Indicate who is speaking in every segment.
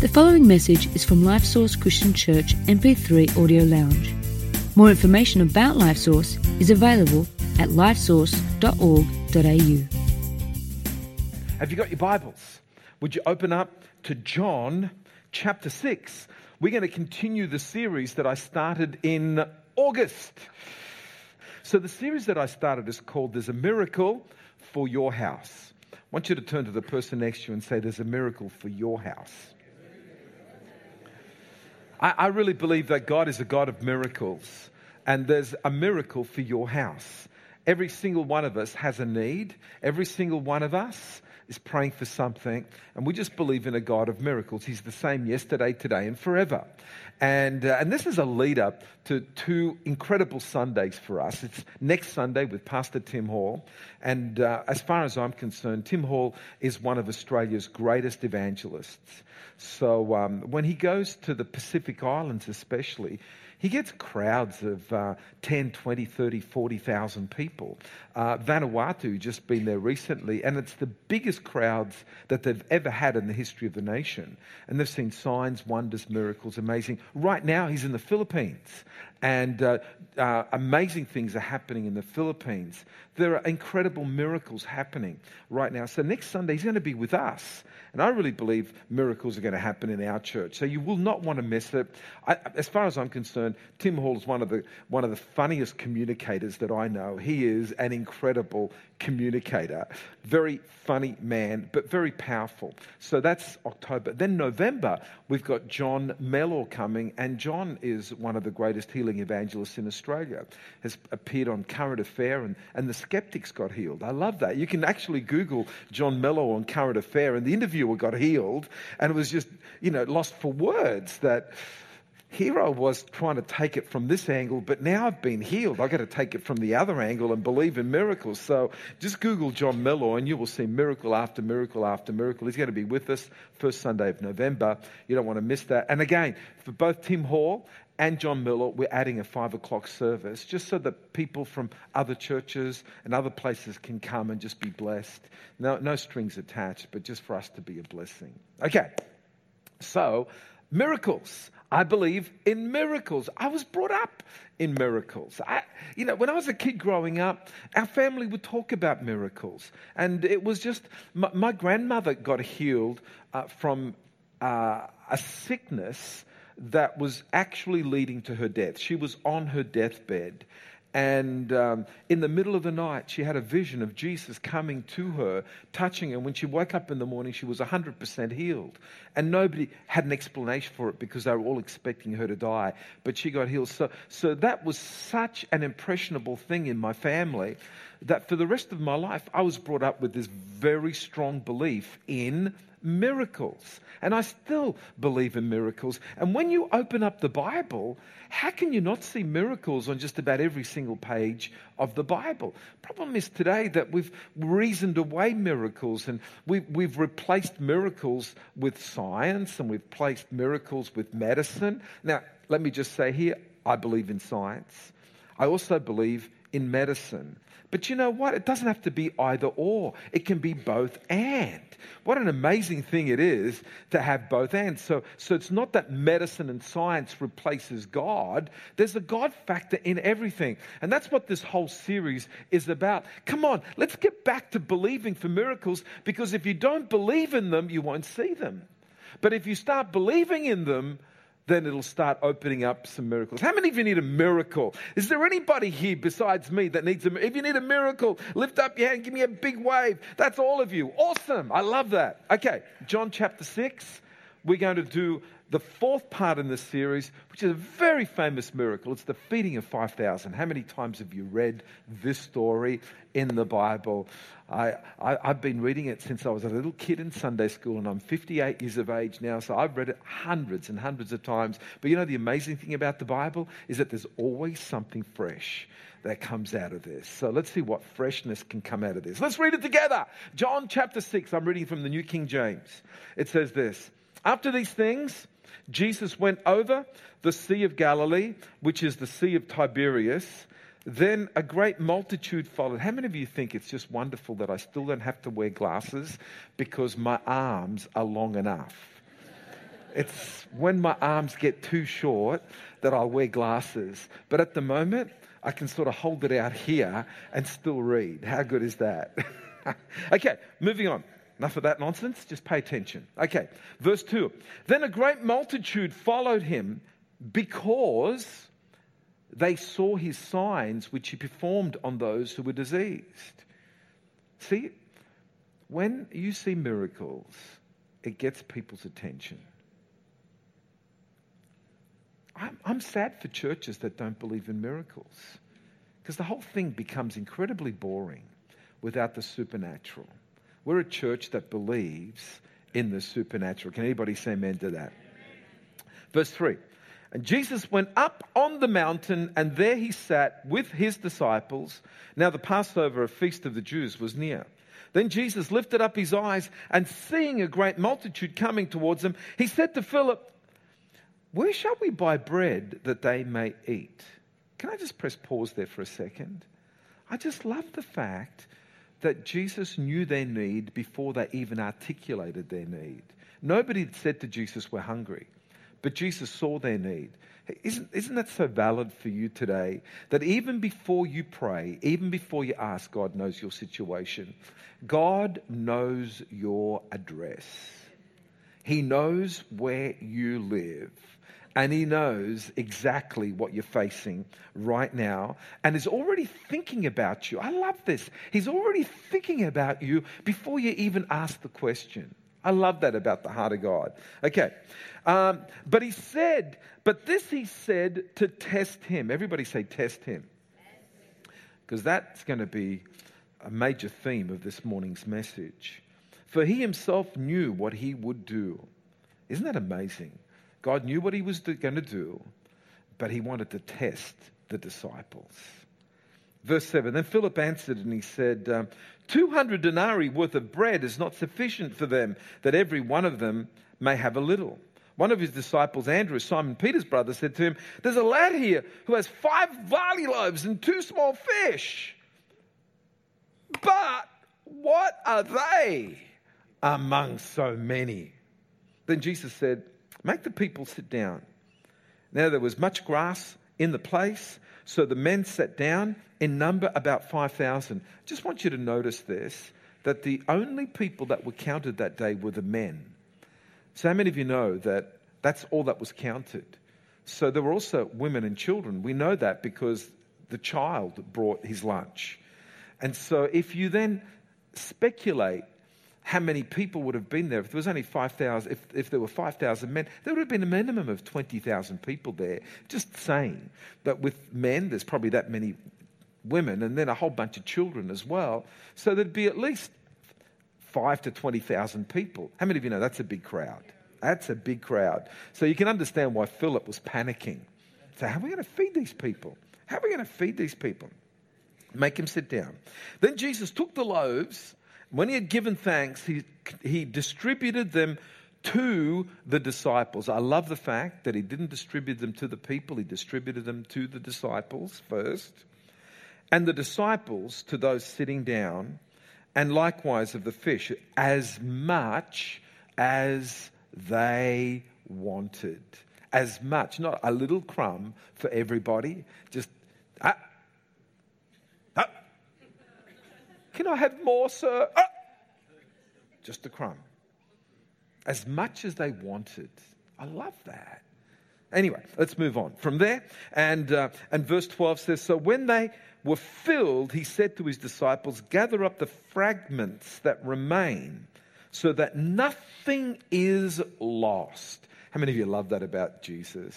Speaker 1: The following message is from Life Source Christian Church MP3 Audio Lounge. More information about Life Source is available at lifesource.org.au.
Speaker 2: Have you got your Bibles? Would you open up to John chapter 6? We're going to continue the series that I started in August. So, the series that I started is called There's a Miracle for Your House. I want you to turn to the person next to you and say, There's a miracle for your house. I, I really believe that God is a God of miracles, and there's a miracle for your house. Every single one of us has a need. Every single one of us is praying for something, and we just believe in a God of miracles. He's the same yesterday, today, and forever. And, uh, and this is a lead up to two incredible Sundays for us. It's next Sunday with Pastor Tim Hall. And uh, as far as I'm concerned, Tim Hall is one of Australia's greatest evangelists. So um, when he goes to the Pacific Islands, especially, he gets crowds of uh, 10, 20, 30, 40,000 people. Uh, Vanuatu just been there recently, and it's the biggest crowds that they've ever had in the history of the nation. And they've seen signs, wonders, miracles, amazing. Right now, he's in the Philippines, and uh, uh, amazing things are happening in the Philippines. There are incredible miracles happening right now. So next Sunday, he's going to be with us. And I really believe miracles are going to happen in our church. So you will not want to miss it. I, as far as I'm concerned, Tim Hall is one of, the, one of the funniest communicators that I know. He is an incredible communicator. Very funny man, but very powerful. So that's October. Then November, we've got John Mellor coming, and John is one of the greatest healing evangelists in Australia. Has appeared on Current Affair, and, and the skeptics got healed. I love that. You can actually Google John Mellor on Current Affair, and the interviewer got healed, and it was just, you know, lost for words that Hero was trying to take it from this angle, but now I've been healed. I've got to take it from the other angle and believe in miracles. So just Google John Mellor and you will see miracle after miracle after miracle. He's going to be with us first Sunday of November. You don't want to miss that. And again, for both Tim Hall and John Mellor, we're adding a five o'clock service just so that people from other churches and other places can come and just be blessed. No, no strings attached, but just for us to be a blessing. Okay. So, miracles. I believe in miracles. I was brought up in miracles. I, you know, when I was a kid growing up, our family would talk about miracles. And it was just, my, my grandmother got healed uh, from uh, a sickness that was actually leading to her death. She was on her deathbed. And um, in the middle of the night, she had a vision of Jesus coming to her, touching her. When she woke up in the morning, she was 100% healed. And nobody had an explanation for it because they were all expecting her to die. But she got healed. So, so that was such an impressionable thing in my family that for the rest of my life, I was brought up with this very strong belief in miracles. And I still believe in miracles. And when you open up the Bible, how can you not see miracles on just about every single page of the Bible? Problem is today that we've reasoned away miracles and we, we've replaced miracles with science and we've placed miracles with medicine. Now, let me just say here, I believe in science. I also believe in medicine. But you know what? It doesn't have to be either or. It can be both and. What an amazing thing it is to have both and. So, so it's not that medicine and science replaces God. There's a God factor in everything. And that's what this whole series is about. Come on, let's get back to believing for miracles because if you don't believe in them, you won't see them. But if you start believing in them, then it'll start opening up some miracles. How many of you need a miracle? Is there anybody here besides me that needs a If you need a miracle, lift up your hand, give me a big wave. That's all of you. Awesome. I love that. Okay, John chapter 6. We're going to do the fourth part in this series, which is a very famous miracle. It's the feeding of 5,000. How many times have you read this story in the Bible? I, have been reading it since I was a little kid in Sunday school, and I'm 58 years of age now, so I've read it hundreds and hundreds of times. But you know, the amazing thing about the Bible is that there's always something fresh that comes out of this. So let's see what freshness can come out of this. Let's read it together. John chapter 6, I'm reading from the New King James. It says this After these things, Jesus went over the Sea of Galilee, which is the Sea of Tiberias. Then a great multitude followed. How many of you think it's just wonderful that I still don't have to wear glasses because my arms are long enough? It's when my arms get too short that I'll wear glasses. But at the moment, I can sort of hold it out here and still read. How good is that? okay, moving on. Enough of that nonsense. Just pay attention. Okay, verse 2. Then a great multitude followed him because they saw his signs which he performed on those who were diseased. See, when you see miracles, it gets people's attention. I'm, I'm sad for churches that don't believe in miracles because the whole thing becomes incredibly boring without the supernatural. We're a church that believes in the supernatural. Can anybody say amen to that? Verse 3 And Jesus went up on the mountain, and there he sat with his disciples. Now, the Passover, a feast of the Jews, was near. Then Jesus lifted up his eyes, and seeing a great multitude coming towards him, he said to Philip, Where shall we buy bread that they may eat? Can I just press pause there for a second? I just love the fact that Jesus knew their need before they even articulated their need. Nobody said to Jesus, We're hungry. But Jesus saw their need. Isn't, isn't that so valid for you today? That even before you pray, even before you ask, God knows your situation. God knows your address. He knows where you live. And he knows exactly what you're facing right now and is already thinking about you. I love this. He's already thinking about you before you even ask the question. I love that about the heart of God. Okay. Um, but he said, but this he said to test him. Everybody say, test him. Because that's going to be a major theme of this morning's message. For he himself knew what he would do. Isn't that amazing? God knew what he was going to do, but he wanted to test the disciples. Verse 7 Then Philip answered and he said, um, 200 denarii worth of bread is not sufficient for them, that every one of them may have a little. One of his disciples, Andrew, Simon Peter's brother, said to him, There's a lad here who has five barley loaves and two small fish. But what are they among so many? Then Jesus said, Make the people sit down. Now there was much grass in the place, so the men sat down in number about 5,000. Just want you to notice this that the only people that were counted that day were the men. So, how many of you know that that's all that was counted? So, there were also women and children. We know that because the child brought his lunch. And so, if you then speculate how many people would have been there. If there was only 5,000, if, if there were 5,000 men, there would have been a minimum of 20,000 people there. Just saying. But with men, there's probably that many women and then a whole bunch of children as well. So there'd be at least five to 20,000 people. How many of you know that's a big crowd? That's a big crowd. So you can understand why Philip was panicking. So, how are we going to feed these people? How are we going to feed these people? Make him sit down. Then Jesus took the loaves when he had given thanks, he, he distributed them to the disciples. I love the fact that he didn't distribute them to the people, he distributed them to the disciples first, and the disciples to those sitting down, and likewise of the fish, as much as they wanted. As much, not a little crumb for everybody, just uh, ah, Can I have more, sir? Ah! Just a crumb. As much as they wanted. I love that. Anyway, let's move on from there. And, uh, and verse 12 says So when they were filled, he said to his disciples, Gather up the fragments that remain so that nothing is lost. How many of you love that about Jesus?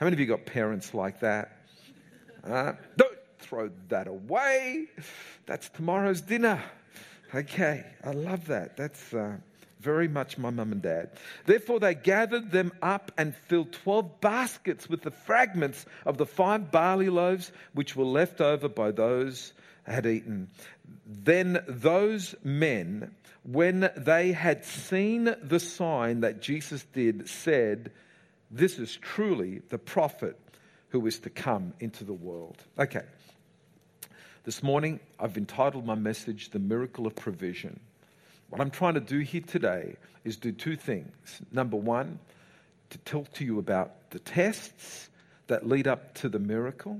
Speaker 2: How many of you got parents like that? Uh, throw that away. That's tomorrow's dinner. Okay, I love that. That's uh, very much my mum and dad. Therefore, they gathered them up and filled 12 baskets with the fragments of the five barley loaves which were left over by those had eaten. Then those men, when they had seen the sign that Jesus did, said, This is truly the prophet who is to come into the world. Okay. This morning, I've entitled my message, The Miracle of Provision. What I'm trying to do here today is do two things. Number one, to talk to you about the tests that lead up to the miracle,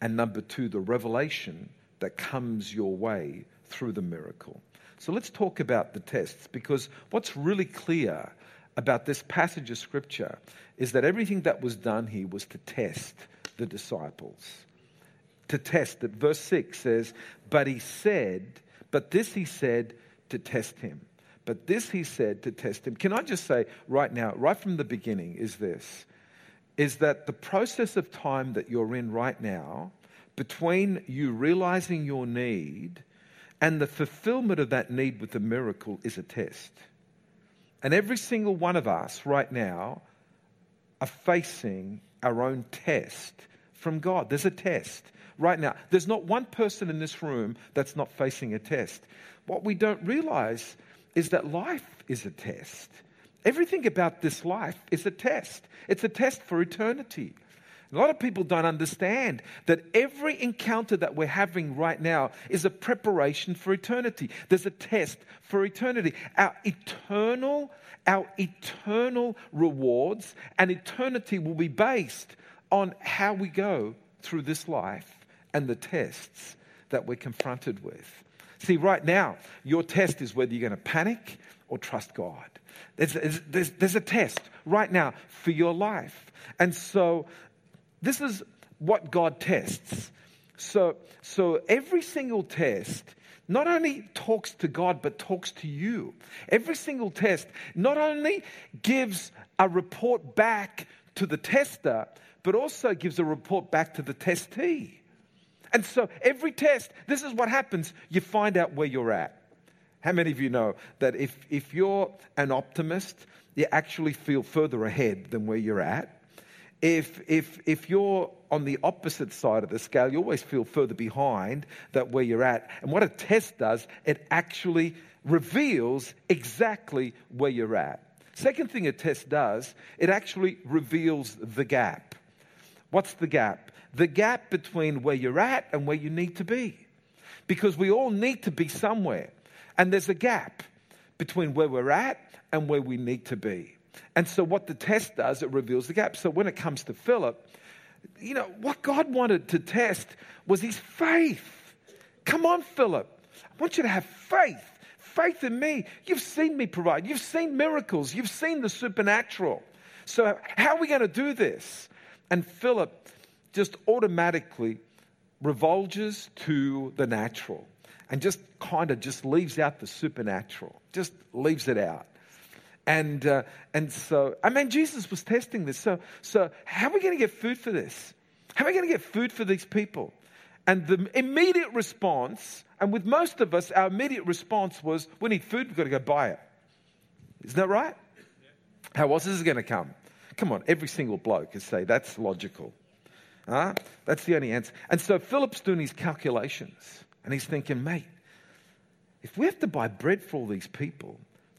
Speaker 2: and number two, the revelation that comes your way through the miracle. So let's talk about the tests because what's really clear about this passage of scripture is that everything that was done here was to test the disciples. To test it. Verse 6 says, But he said, but this he said to test him. But this he said to test him. Can I just say right now, right from the beginning, is this is that the process of time that you're in right now, between you realizing your need and the fulfillment of that need with the miracle, is a test. And every single one of us right now are facing our own test from God. There's a test right now. There's not one person in this room that's not facing a test. What we don't realize is that life is a test. Everything about this life is a test. It's a test for eternity. A lot of people don't understand that every encounter that we're having right now is a preparation for eternity. There's a test for eternity. Our eternal, our eternal rewards and eternity will be based on how we go through this life and the tests that we're confronted with. See, right now, your test is whether you're going to panic or trust God. There's, there's, there's a test right now for your life. And so, this is what God tests. So, so every single test not only talks to God, but talks to you. Every single test not only gives a report back to the tester, but also gives a report back to the testee. And so every test, this is what happens you find out where you're at. How many of you know that if, if you're an optimist, you actually feel further ahead than where you're at? If, if, if you're on the opposite side of the scale, you always feel further behind that where you're at. And what a test does, it actually reveals exactly where you're at. Second thing a test does, it actually reveals the gap. What's the gap? The gap between where you're at and where you need to be. Because we all need to be somewhere. And there's a gap between where we're at and where we need to be. And so, what the test does, it reveals the gap. So, when it comes to Philip, you know, what God wanted to test was his faith. Come on, Philip. I want you to have faith. Faith in me. You've seen me provide. You've seen miracles. You've seen the supernatural. So, how are we going to do this? And Philip just automatically revulges to the natural and just kind of just leaves out the supernatural, just leaves it out. And, uh, and so, I mean, Jesus was testing this. So, so how are we going to get food for this? How are we going to get food for these people? And the immediate response, and with most of us, our immediate response was, we need food, we've got to go buy it. Isn't that right? How else is it going to come? Come on, every single bloke is say that's logical. Huh? That's the only answer. And so Philip's doing his calculations and he's thinking, mate, if we have to buy bread for all these people,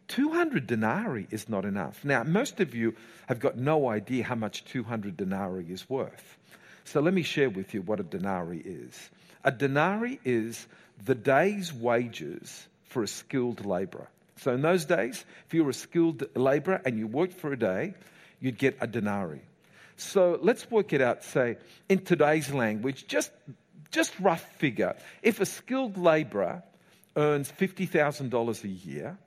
Speaker 2: 200 denarii is not enough. Now, most of you have got no idea how much 200 denarii is worth. So let me share with you what a denarii is. A denarii is the day's wages for a skilled laborer. So in those days, if you were a skilled laborer and you worked for a day, you'd get a denarii. So let's work it out, say, in today's language, just, just rough figure. If a skilled laborer earns $50,000 a year,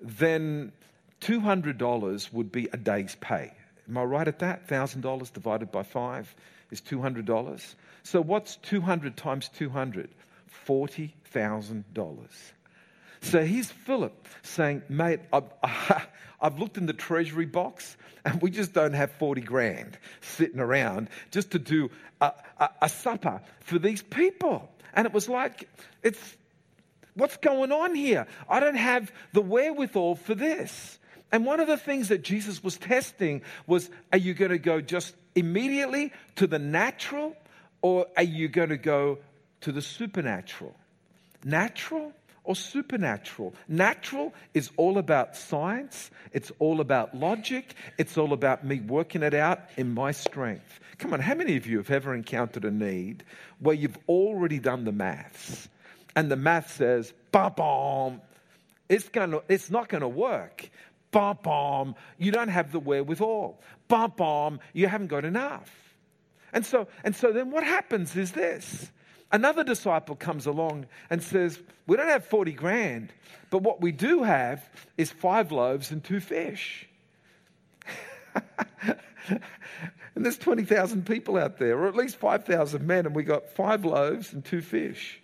Speaker 2: then $200 would be a day's pay. Am I right at that? $1,000 divided by five is $200. So what's 200 times 200? $40,000. So here's Philip saying, Mate, I've, I've looked in the treasury box and we just don't have 40 grand sitting around just to do a, a, a supper for these people. And it was like, it's, what's going on here? I don't have the wherewithal for this. And one of the things that Jesus was testing was are you going to go just immediately to the natural or are you going to go to the supernatural? Natural or supernatural. Natural is all about science, it's all about logic, it's all about me working it out in my strength. Come on, how many of you have ever encountered a need where you've already done the maths and the math says, bam, bam, it's, gonna, it's not going to work, Bom, bom, you don't have the wherewithal. Bom, bom, you haven't got enough. And so, and so then what happens is this. Another disciple comes along and says, We don't have 40 grand, but what we do have is five loaves and two fish. and there's 20,000 people out there, or at least 5,000 men, and we got five loaves and two fish.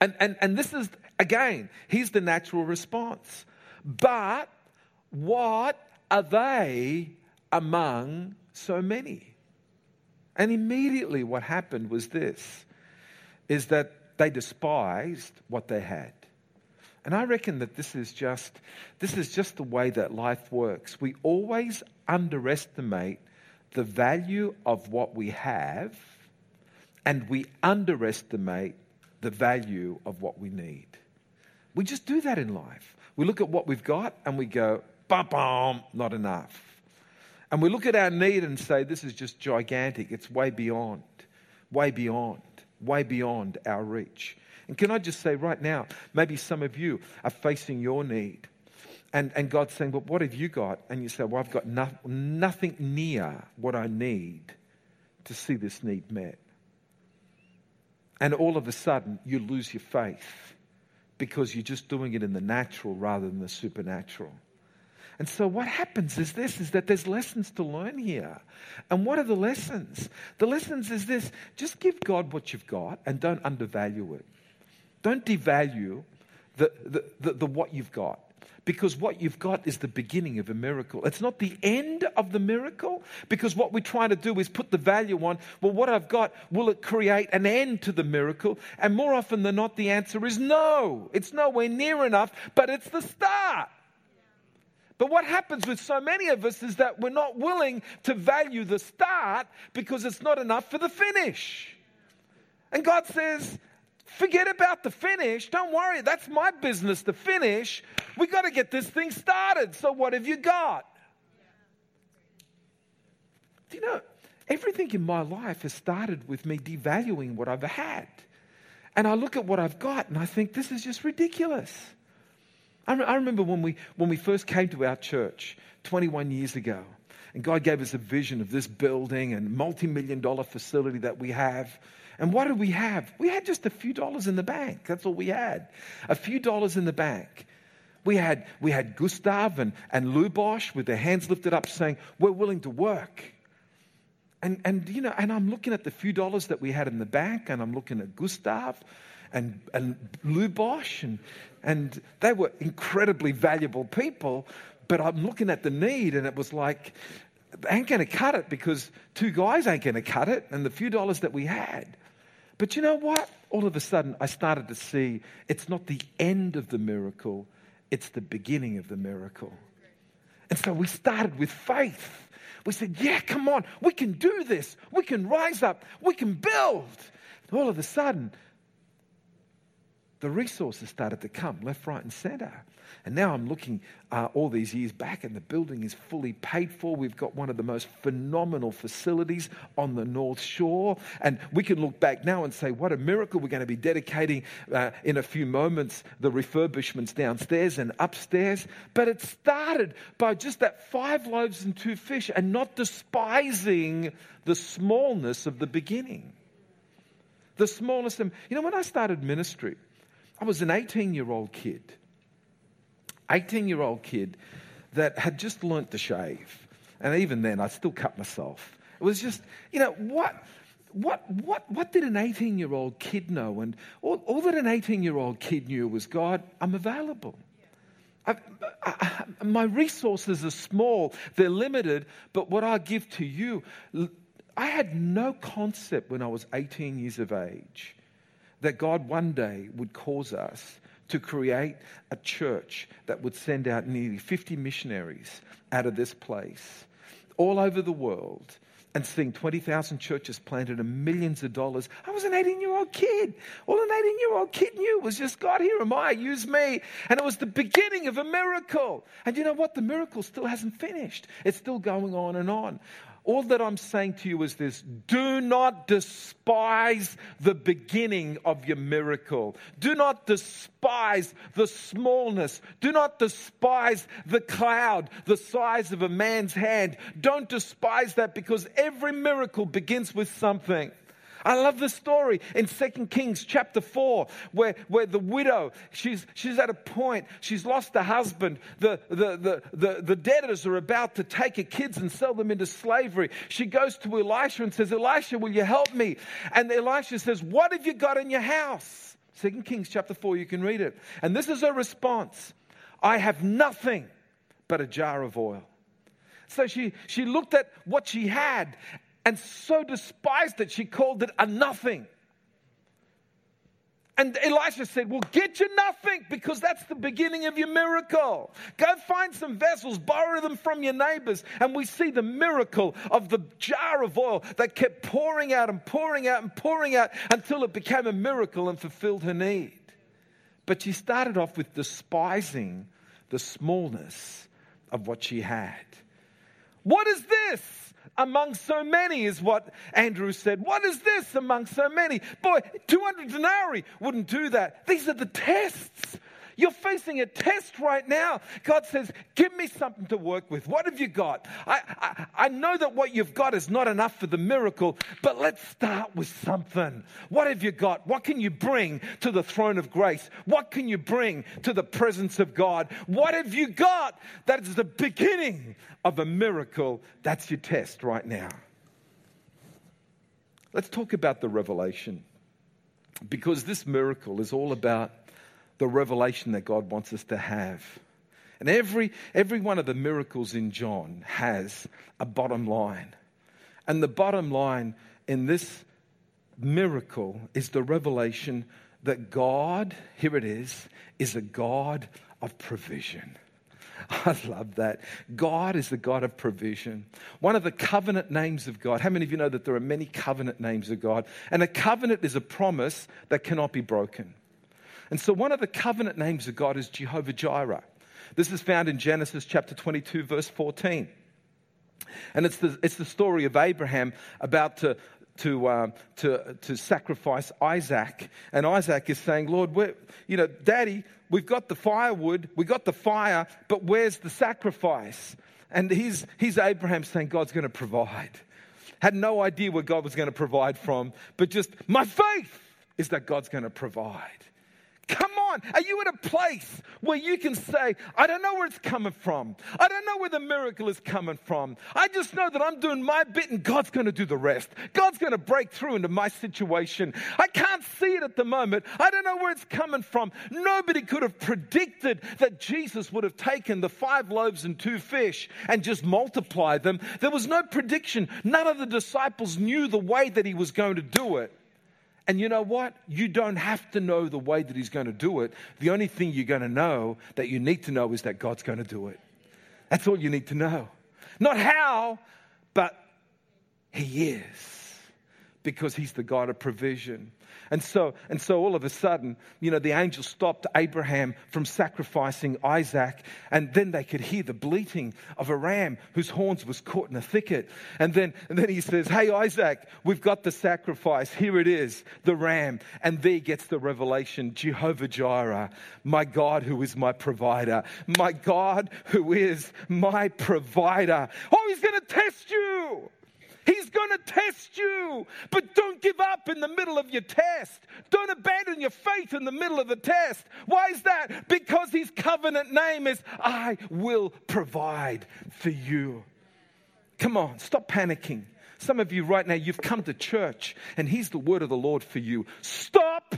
Speaker 2: And, and, and this is, again, here's the natural response. But what are they among so many? And immediately what happened was this is that they despised what they had. And I reckon that this is just this is just the way that life works. We always underestimate the value of what we have and we underestimate the value of what we need. We just do that in life. We look at what we've got and we go, bum, bum, not enough. And we look at our need and say, this is just gigantic. It's way beyond, way beyond, way beyond our reach. And can I just say right now, maybe some of you are facing your need. And, and God's saying, But what have you got? And you say, Well, I've got no, nothing near what I need to see this need met. And all of a sudden, you lose your faith because you're just doing it in the natural rather than the supernatural. And so what happens is this is that there's lessons to learn here. And what are the lessons? The lessons is this just give God what you've got and don't undervalue it. Don't devalue the, the, the, the what you've got because what you've got is the beginning of a miracle. It's not the end of the miracle because what we're trying to do is put the value on, well, what I've got, will it create an end to the miracle? And more often than not, the answer is no. It's nowhere near enough, but it's the start. But what happens with so many of us is that we're not willing to value the start because it's not enough for the finish. And God says, forget about the finish. Don't worry, that's my business, the finish. We got to get this thing started. So, what have you got? Do you know, everything in my life has started with me devaluing what I've had. And I look at what I've got and I think, this is just ridiculous. I, remember when we, when we first came to our church 21 years ago, and God gave us a vision of this building and multi million dollar facility that we have. And what did we have? We had just a few dollars in the bank. That's all we had. A few dollars in the bank. We had, we had Gustav and, and Lubosh with their hands lifted up saying, We're willing to work. And, and, you know, and I'm looking at the few dollars that we had in the bank, and I'm looking at Gustav and, and Lubosh, and, and they were incredibly valuable people. But I'm looking at the need, and it was like, ain't going to cut it because two guys ain't going to cut it, and the few dollars that we had. But you know what? All of a sudden, I started to see it's not the end of the miracle, it's the beginning of the miracle. And so we started with faith. We said, Yeah, come on, we can do this. We can rise up. We can build. All of a sudden, the resources started to come left, right, and center. And now I'm looking uh, all these years back, and the building is fully paid for. We've got one of the most phenomenal facilities on the North Shore. And we can look back now and say, what a miracle. We're going to be dedicating uh, in a few moments the refurbishments downstairs and upstairs. But it started by just that five loaves and two fish and not despising the smallness of the beginning. The smallness of, you know, when I started ministry, I was an 18 year old kid, 18 year old kid that had just learnt to shave. And even then, I still cut myself. It was just, you know, what, what, what, what did an 18 year old kid know? And all, all that an 18 year old kid knew was God, I'm available. I, I, my resources are small, they're limited, but what I give to you, I had no concept when I was 18 years of age that God one day would cause us to create a church that would send out nearly 50 missionaries out of this place all over the world and seeing 20,000 churches planted and millions of dollars. I was an 18 year old kid. All an 18 year old kid knew was just God, here am I, use me. And it was the beginning of a miracle. And you know what? The miracle still hasn't finished, it's still going on and on All that I'm saying to you is this do not despise the beginning of your miracle. Do not despise the smallness. Do not despise the cloud, the size of a man's hand. Don't despise that because every miracle begins with something. I love the story in 2 Kings chapter 4 where, where the widow, she's, she's at a point, she's lost her husband. The, the, the, the, the debtors are about to take her kids and sell them into slavery. She goes to Elisha and says, Elisha, will you help me? And Elisha says, What have you got in your house? 2 Kings chapter 4, you can read it. And this is her response I have nothing but a jar of oil. So she, she looked at what she had and so despised it, she called it a nothing. And Elisha said, Well, get you nothing because that's the beginning of your miracle. Go find some vessels, borrow them from your neighbors. And we see the miracle of the jar of oil that kept pouring out and pouring out and pouring out until it became a miracle and fulfilled her need. But she started off with despising the smallness of what she had. What is this? Among so many, is what Andrew said. What is this among so many? Boy, 200 denarii wouldn't do that. These are the tests. You're facing a test right now. God says, Give me something to work with. What have you got? I, I, I, know that what you've got is not enough for the miracle, but let's start with something. What have you got? What can you bring to the throne of grace? What can you bring to the presence of God? What have you got that is the beginning of a miracle? That's your test right now. Let's talk about the revelation because this miracle is all about the revelation that God wants us to have. And every, every one of the miracles in John has a bottom line. And the bottom line in this miracle is the revelation that God, here it is, is a God of provision. I love that. God is the God of provision. One of the covenant names of God. How many of you know that there are many covenant names of God? And a covenant is a promise that cannot be broken. And so one of the covenant names of God is Jehovah Jireh. This is found in Genesis chapter 22, verse 14. And it's the, it's the story of Abraham about to, to, uh, to, to sacrifice Isaac. And Isaac is saying, Lord, you know, Daddy, we've got the firewood, we've got the fire, but where's the sacrifice? And he's, he's Abraham saying, God's going to provide. Had no idea where God was going to provide from, but just my faith is that God's going to provide. Come on. Are you at a place where you can say, I don't know where it's coming from. I don't know where the miracle is coming from. I just know that I'm doing my bit and God's going to do the rest. God's going to break through into my situation. I can't see it at the moment. I don't know where it's coming from. Nobody could have predicted that Jesus would have taken the five loaves and two fish and just multiplied them. There was no prediction. None of the disciples knew the way that he was going to do it. And you know what? You don't have to know the way that He's going to do it. The only thing you're going to know that you need to know is that God's going to do it. That's all you need to know. Not how, but He is, because He's the God of provision. And so, and so all of a sudden, you know, the angel stopped Abraham from sacrificing Isaac, and then they could hear the bleating of a ram whose horns was caught in a thicket. And then, and then he says, Hey, Isaac, we've got the sacrifice. Here it is, the ram. And there gets the revelation Jehovah Jireh, my God who is my provider, my God who is my provider. Oh, he's going to test you. He's going to test you. But don't give up in the middle of your test. Don't abandon your faith in the middle of the test. Why is that? Because his covenant name is I will provide for you. Come on, stop panicking. Some of you right now, you've come to church, and here's the word of the Lord for you. Stop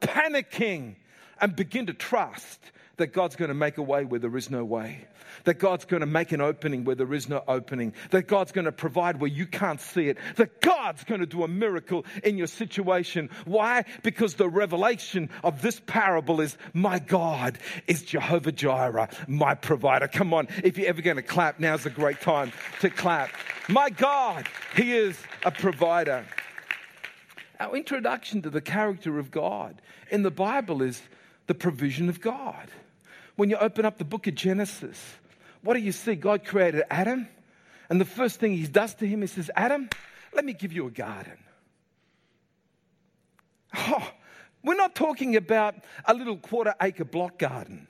Speaker 2: panicking and begin to trust that God's going to make a way where there is no way, that God's going to make an opening where there is no opening, that God's going to provide where you can't see it, that God's going to do a miracle in your situation. Why? Because the revelation of this parable is my God is Jehovah Jireh, my provider. Come on, if you're ever going to clap, now's a great time to clap. My God, He is a provider. Our introduction to the character of God in the Bible is the provision of God. When you open up the book of Genesis, what do you see? God created Adam, And the first thing he does to him, he says, Adam, let me give you a garden. Oh, we're not talking about a little quarter acre block garden.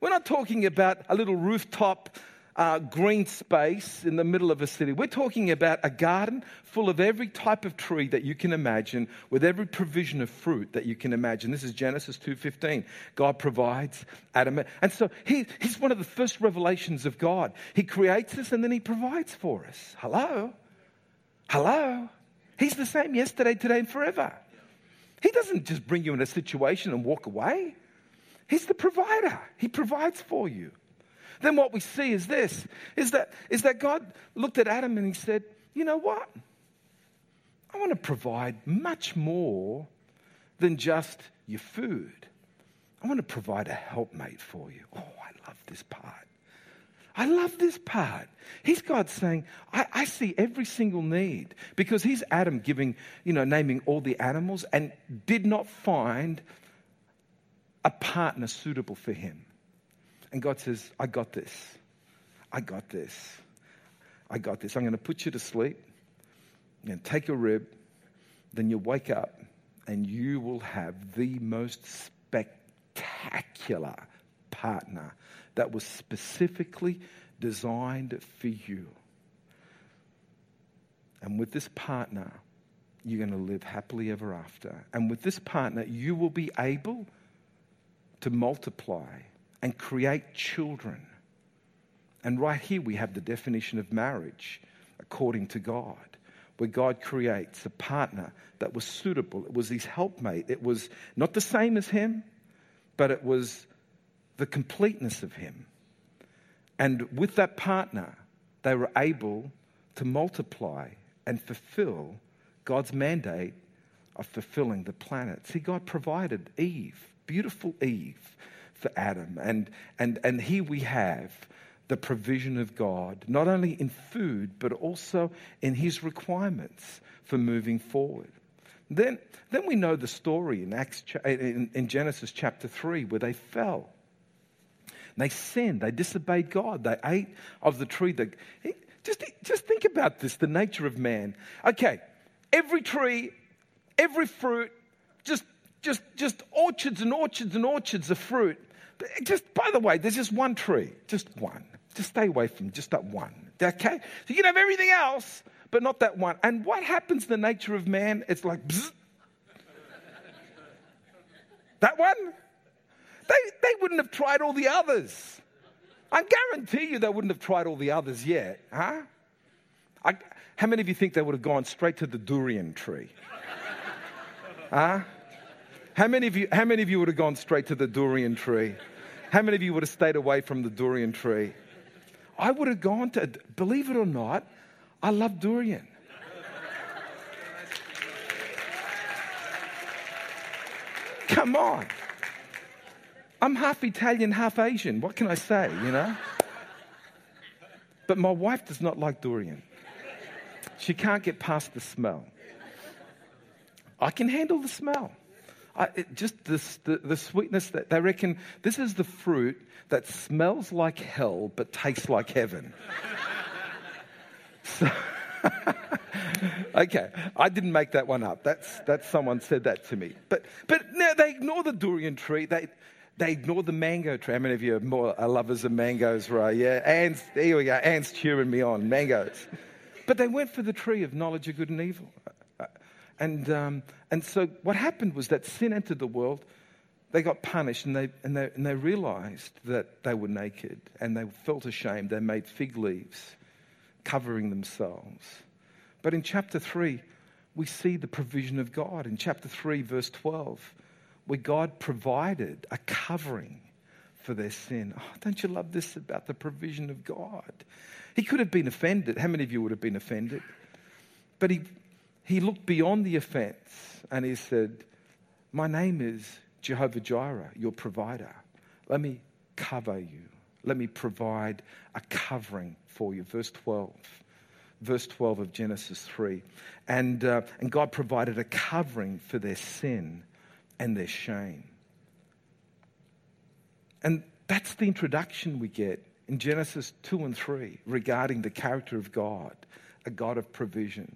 Speaker 2: We're not talking about a little rooftop uh, green space in the middle of a city. We're talking about a garden full of every type of tree that you can imagine, with every provision of fruit that you can imagine. This is Genesis 2:15. God provides Adam, and so he, he's one of the first revelations of God. He creates us and then he provides for us. Hello, hello. He's the same yesterday, today, and forever. He doesn't just bring you in a situation and walk away. He's the provider. He provides for you then what we see is this is that, is that God looked at Adam and he said, You know what? I want to provide much more than just your food. I want to provide a helpmate for you. Oh, I love this part. I love this part. He's God saying, I, I, see every single need because he's Adam giving, you know, naming all the animals and did not find a partner suitable for him. And God says, I got this. I got this. I got this. I'm going to put you to sleep and take a rib. Then you wake up and you will have the most spectacular partner that was specifically designed for you. And with this partner, you're going to live happily ever after. And with this partner, you will be able to multiply and create children. And right here we have the definition of marriage according to God, where God creates a partner that was suitable. It was his helpmate. It was not the same as him, but it was the completeness of him. And with that partner, they were able to multiply and fulfill God's mandate of fulfilling the planet. See, God provided Eve, beautiful Eve for Adam. And, and, and here we have the provision of God, not only in food, but also in his requirements for moving forward. Then, then we know the story in, Acts, in, in Genesis chapter 3 where they fell. They sinned, they disobeyed God, they ate of the tree. That, eh, just, just think about this the nature of man. Okay, every tree, every fruit, just, just, just orchards and orchards and orchards of fruit just by the way, there's just one tree, just one. Just stay away from just that one. Okay? So you can have everything else, but not that one. And what happens in the nature of man? It's like, that one? They, they wouldn't have tried all the others. I guarantee you they wouldn't have tried all the others yet, huh? I, how many of you think they would have gone straight to the durian tree? huh? How many of you, how many of you would have gone straight to the durian tree? How many of you would have stayed away from the durian tree? I would have gone to, believe it or not, I love durian. Come on. I'm half Italian, half Asian. What can I say, you know? But my wife does not like durian. She can't get past the smell. I can handle the smell. I, it, just this, the, the sweetness that they reckon this is the fruit that smells like hell but tastes like heaven. so, okay, I didn't make that one up. That's, that's someone said that to me. But, but now they ignore the durian tree. They, they ignore the mango tree. How many of you are more lovers of mangoes, right? Yeah, Anne's, there we go. Anne's cheering me on, mangoes. But they went for the tree of knowledge of good and evil. And, um, and so what happened was that sin entered the world. They got punished and they, and, they, and they realized that they were naked and they felt ashamed. They made fig leaves covering themselves. But in chapter 3, we see the provision of God. In chapter 3, verse 12, where God provided a covering for their sin. Oh, don't you love this about the provision of God? He could have been offended. How many of you would have been offended? But he, he looked beyond the offense and he said, My name is Jehovah Jireh, your provider. Let me cover you. Let me provide a covering for you. Verse 12. Verse 12 of Genesis 3. And, uh, and God provided a covering for their sin and their shame. And that's the introduction we get in Genesis 2 and 3 regarding the character of God, a God of provision.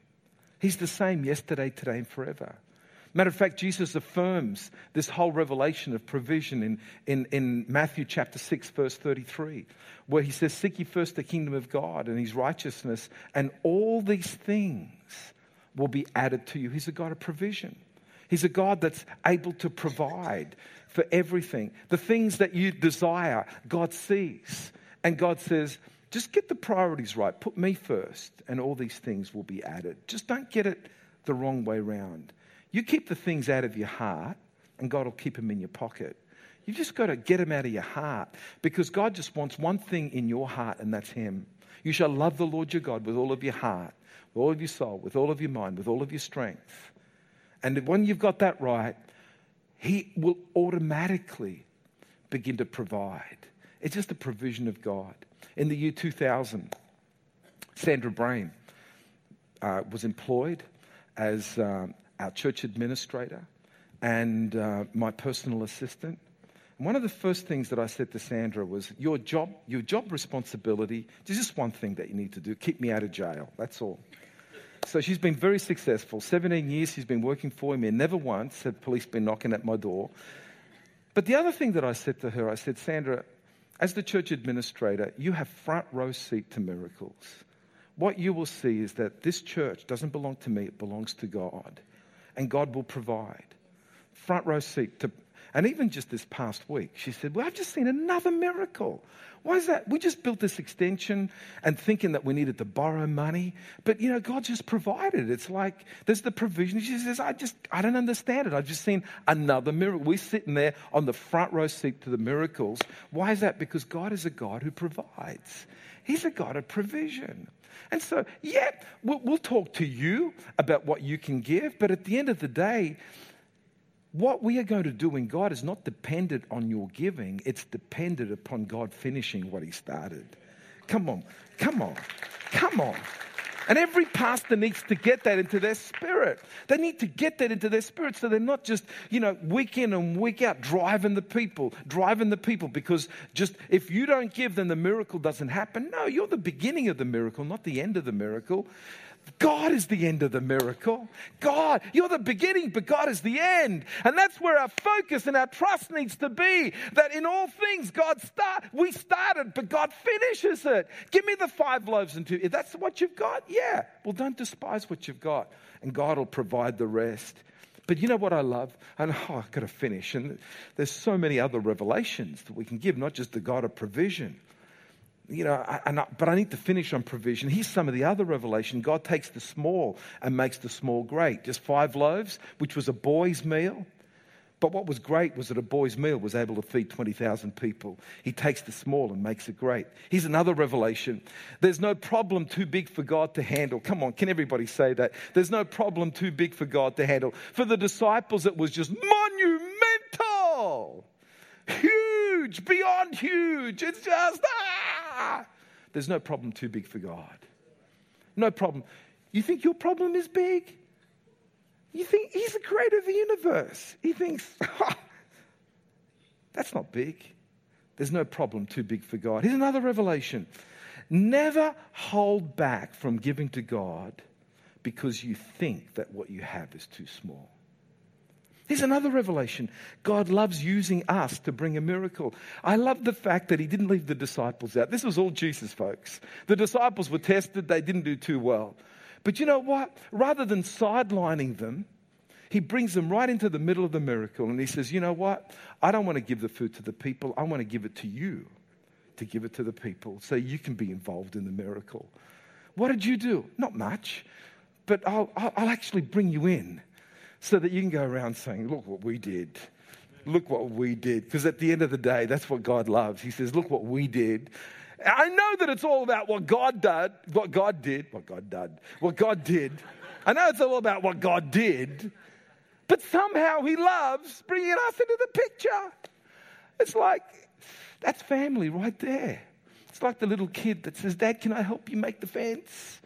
Speaker 2: He's the same yesterday, today, and forever. Matter of fact, Jesus affirms this whole revelation of provision in, in, in Matthew chapter 6, verse 33, where he says, Seek ye first the kingdom of God and his righteousness, and all these things will be added to you. He's a God of provision. He's a God that's able to provide for everything. The things that you desire, God sees. And God says, just get the priorities right. Put me first, and all these things will be added. Just don't get it the wrong way round. You keep the things out of your heart, and God will keep them in your pocket. You've just got to get them out of your heart because God just wants one thing in your heart, and that's Him. You shall love the Lord your God with all of your heart, with all of your soul, with all of your mind, with all of your strength. And when you've got that right, He will automatically begin to provide. It's just a provision of God. In the year 2000, Sandra Brain uh, was employed as um, our church administrator and uh, my personal assistant. One of the first things that I said to Sandra was, Your job, your job responsibility, there's just one thing that you need to do keep me out of jail. That's all. So she's been very successful. 17 years she's been working for me, and never once have police been knocking at my door. But the other thing that I said to her, I said, Sandra, as the church administrator, you have front row seat to miracles. What you will see is that this church doesn't belong to me, it belongs to God. And God will provide. Front row seat to and even just this past week, she said, Well, I've just seen another miracle. Why is that? We just built this extension and thinking that we needed to borrow money. But, you know, God just provided. It's like there's the provision. She says, I just, I don't understand it. I've just seen another miracle. We're sitting there on the front row seat to the miracles. Why is that? Because God is a God who provides, He's a God of provision. And so, yeah, we'll, we'll talk to you about what you can give. But at the end of the day, what we are going to do in God is not dependent on your giving, it's dependent upon God finishing what He started. Come on, come on, come on. And every pastor needs to get that into their spirit. They need to get that into their spirit so they're not just, you know, week in and week out driving the people, driving the people because just if you don't give, then the miracle doesn't happen. No, you're the beginning of the miracle, not the end of the miracle. God is the end of the miracle. God, you're the beginning, but God is the end. And that's where our focus and our trust needs to be. That in all things, God start, we started, but God finishes it. Give me the five loaves and two. If that's what you've got, yeah. Well, don't despise what you've got, and God will provide the rest. But you know what I love? And oh, I've got to finish. And there's so many other revelations that we can give, not just the God of provision you know, I, I, but I need to finish on provision. Here's some of the other revelation. God takes the small and makes the small great. Just five loaves, which was a boy's meal. But what was great was that a boy's meal was able to feed 20,000 people. He takes the small and makes it great. Here's another revelation. There's no problem too big for God to handle. Come on, can everybody say that? There's no problem too big for God to handle. For the disciples, it was just monumental, huge, beyond huge. It's just, ah! Ah, there's no problem too big for God. No problem. You think your problem is big? You think He's the creator of the universe. He thinks, that's not big. There's no problem too big for God. Here's another revelation never hold back from giving to God because you think that what you have is too small. Here's another revelation God loves using us to bring a miracle. I love the fact that He didn't leave the disciples out. This was all Jesus, folks. The disciples were tested, they didn't do too well. But you know what? Rather than sidelining them, He brings them right into the middle of the miracle and He says, You know what? I don't want to give the food to the people, I want to give it to you to give it to the people so you can be involved in the miracle. What did you do? Not much, but I'll, I'll actually bring you in so that you can go around saying, Look what we did. Look what we did. Because at the end of the day, that's what God loves. He says, Look what we did. I know that it's all about what God did, what God did, what God did, what God did. I know it's all about what God did, but somehow He loves bringing us into the picture. It's like, that's family right there. It's like the little kid that says, Dad, can I help you make the fence?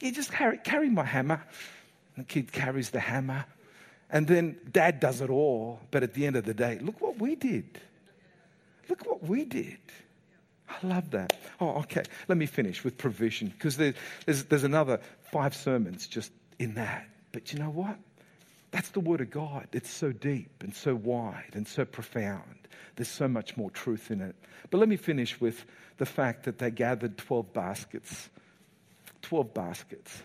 Speaker 2: You just carry, carry my hammer. And the kid carries the hammer. And then dad does it all. But at the end of the day, look what we did. Look what we did. I love that. Oh, okay. Let me finish with provision because there's, there's, there's another five sermons just in that. But you know what? That's the Word of God. It's so deep and so wide and so profound. There's so much more truth in it. But let me finish with the fact that they gathered 12 baskets. 12 baskets.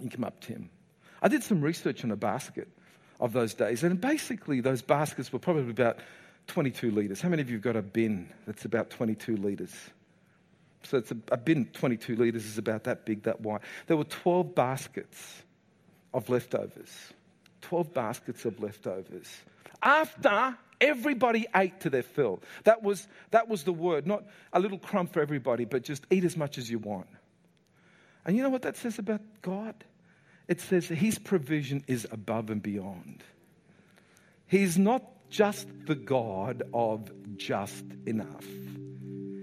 Speaker 2: You come up, Tim. I did some research on a basket of those days, and basically, those baskets were probably about 22 litres. How many of you have got a bin that's about 22 litres? So it's a, a bin, 22 litres is about that big, that wide. There were 12 baskets of leftovers. 12 baskets of leftovers. After everybody ate to their fill. That was, that was the word, not a little crumb for everybody, but just eat as much as you want. And you know what that says about God? It says his provision is above and beyond. He's not just the God of just enough,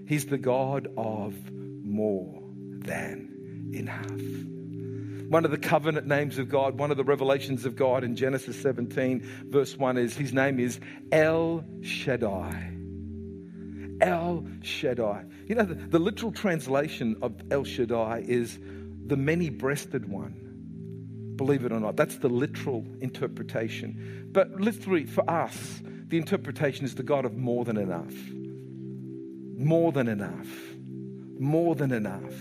Speaker 2: he's the God of more than enough one of the covenant names of God, one of the revelations of God in Genesis 17, verse 1 is his name is El Shaddai. El Shaddai. You know, the, the literal translation of El Shaddai is the many breasted one. Believe it or not, that's the literal interpretation. But literally, for us, the interpretation is the God of more than enough. More than enough. More than enough.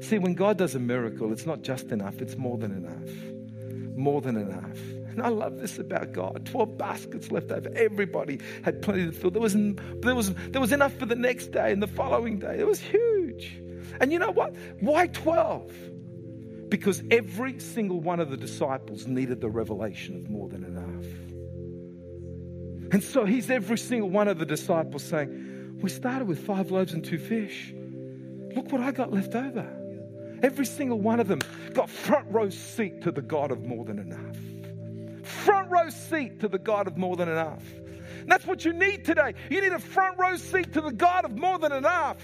Speaker 2: See, when God does a miracle, it's not just enough, it's more than enough. More than enough. And I love this about God. 12 baskets left over. Everybody had plenty to fill. There was, there, was, there was enough for the next day and the following day. It was huge. And you know what? Why 12? Because every single one of the disciples needed the revelation of more than enough. And so he's every single one of the disciples saying, We started with five loaves and two fish. Look what I got left over. Every single one of them got front row seat to the God of more than enough. Front row seat to the God of more than enough. And that's what you need today. You need a front row seat to the God of more than enough.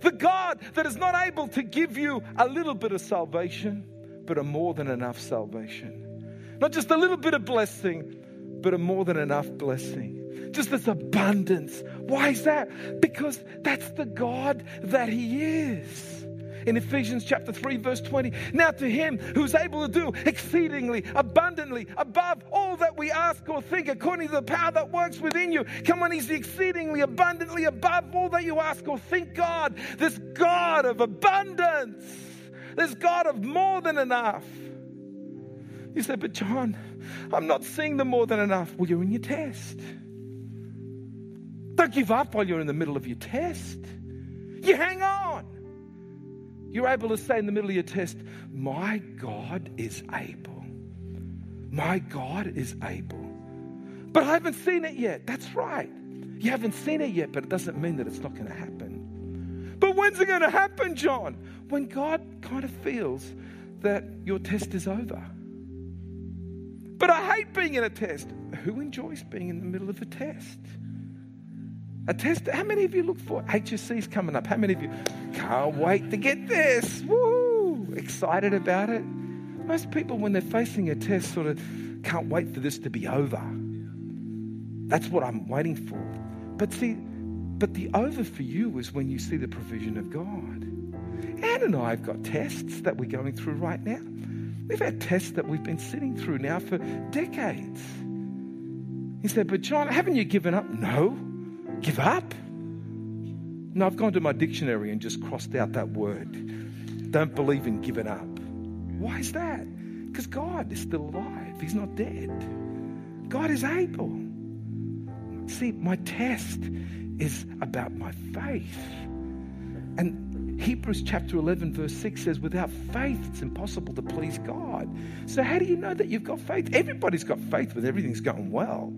Speaker 2: The God that is not able to give you a little bit of salvation, but a more than enough salvation. Not just a little bit of blessing, but a more than enough blessing. Just this abundance. Why is that? Because that's the God that He is in Ephesians chapter 3, verse 20. Now to him who's able to do exceedingly abundantly above all that we ask or think, according to the power that works within you. Come on, he's exceedingly abundantly above all that you ask or think, God. This God of abundance, this God of more than enough. You said, but John, I'm not seeing the more than enough. Well, you're in your test. Don't give up while you're in the middle of your test. You hang on. You're able to say in the middle of your test, My God is able. My God is able. But I haven't seen it yet. That's right. You haven't seen it yet, but it doesn't mean that it's not going to happen. But when's it going to happen, John? When God kind of feels that your test is over. But I hate being in a test. Who enjoys being in the middle of a test? A test. How many of you look for HSC's coming up? How many of you can't wait to get this? Woo! Excited about it? Most people, when they're facing a test, sort of can't wait for this to be over. That's what I'm waiting for. But see, but the over for you is when you see the provision of God. Anne and I have got tests that we're going through right now. We've had tests that we've been sitting through now for decades. He said, But John, haven't you given up? No. Give up? No, I've gone to my dictionary and just crossed out that word. Don't believe in giving up. Why is that? Because God is still alive, He's not dead. God is able. See, my test is about my faith. And Hebrews chapter 11, verse 6 says, without faith, it's impossible to please God. So, how do you know that you've got faith? Everybody's got faith when everything's going well.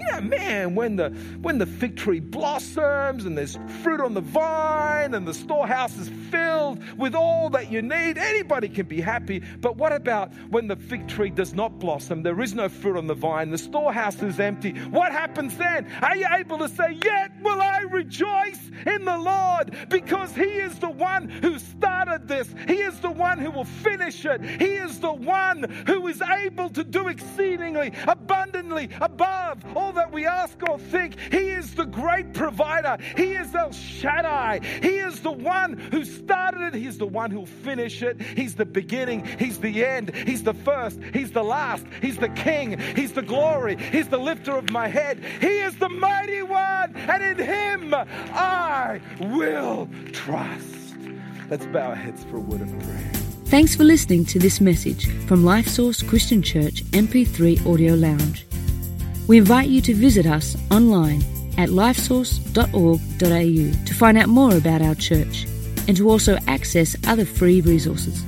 Speaker 2: Yeah, man, when the when the fig tree blossoms and there's fruit on the vine and the storehouse is filled with all that you need, anybody can be happy. But what about when the fig tree does not blossom? There is no fruit on the vine, the storehouse is empty. What happens then? Are you able to say, Yet will I rejoice in the Lord because He is the one who started this, He is the one who will finish it. He is the one who is able to do exceedingly, abundantly, above all that we ask or think. He is the great provider. He is El Shaddai. He is the one who started it. He's the one who'll finish it. He's the beginning. He's the end. He's the first. He's the last. He's the king. He's the glory. He's the lifter of my head. He is the mighty one. And in him I will trust. Let's bow our heads for a word of prayer.
Speaker 1: Thanks for listening to this message from Life Source Christian Church MP3 Audio Lounge. We invite you to visit us online at lifesource.org.au to find out more about our church and to also access other free resources.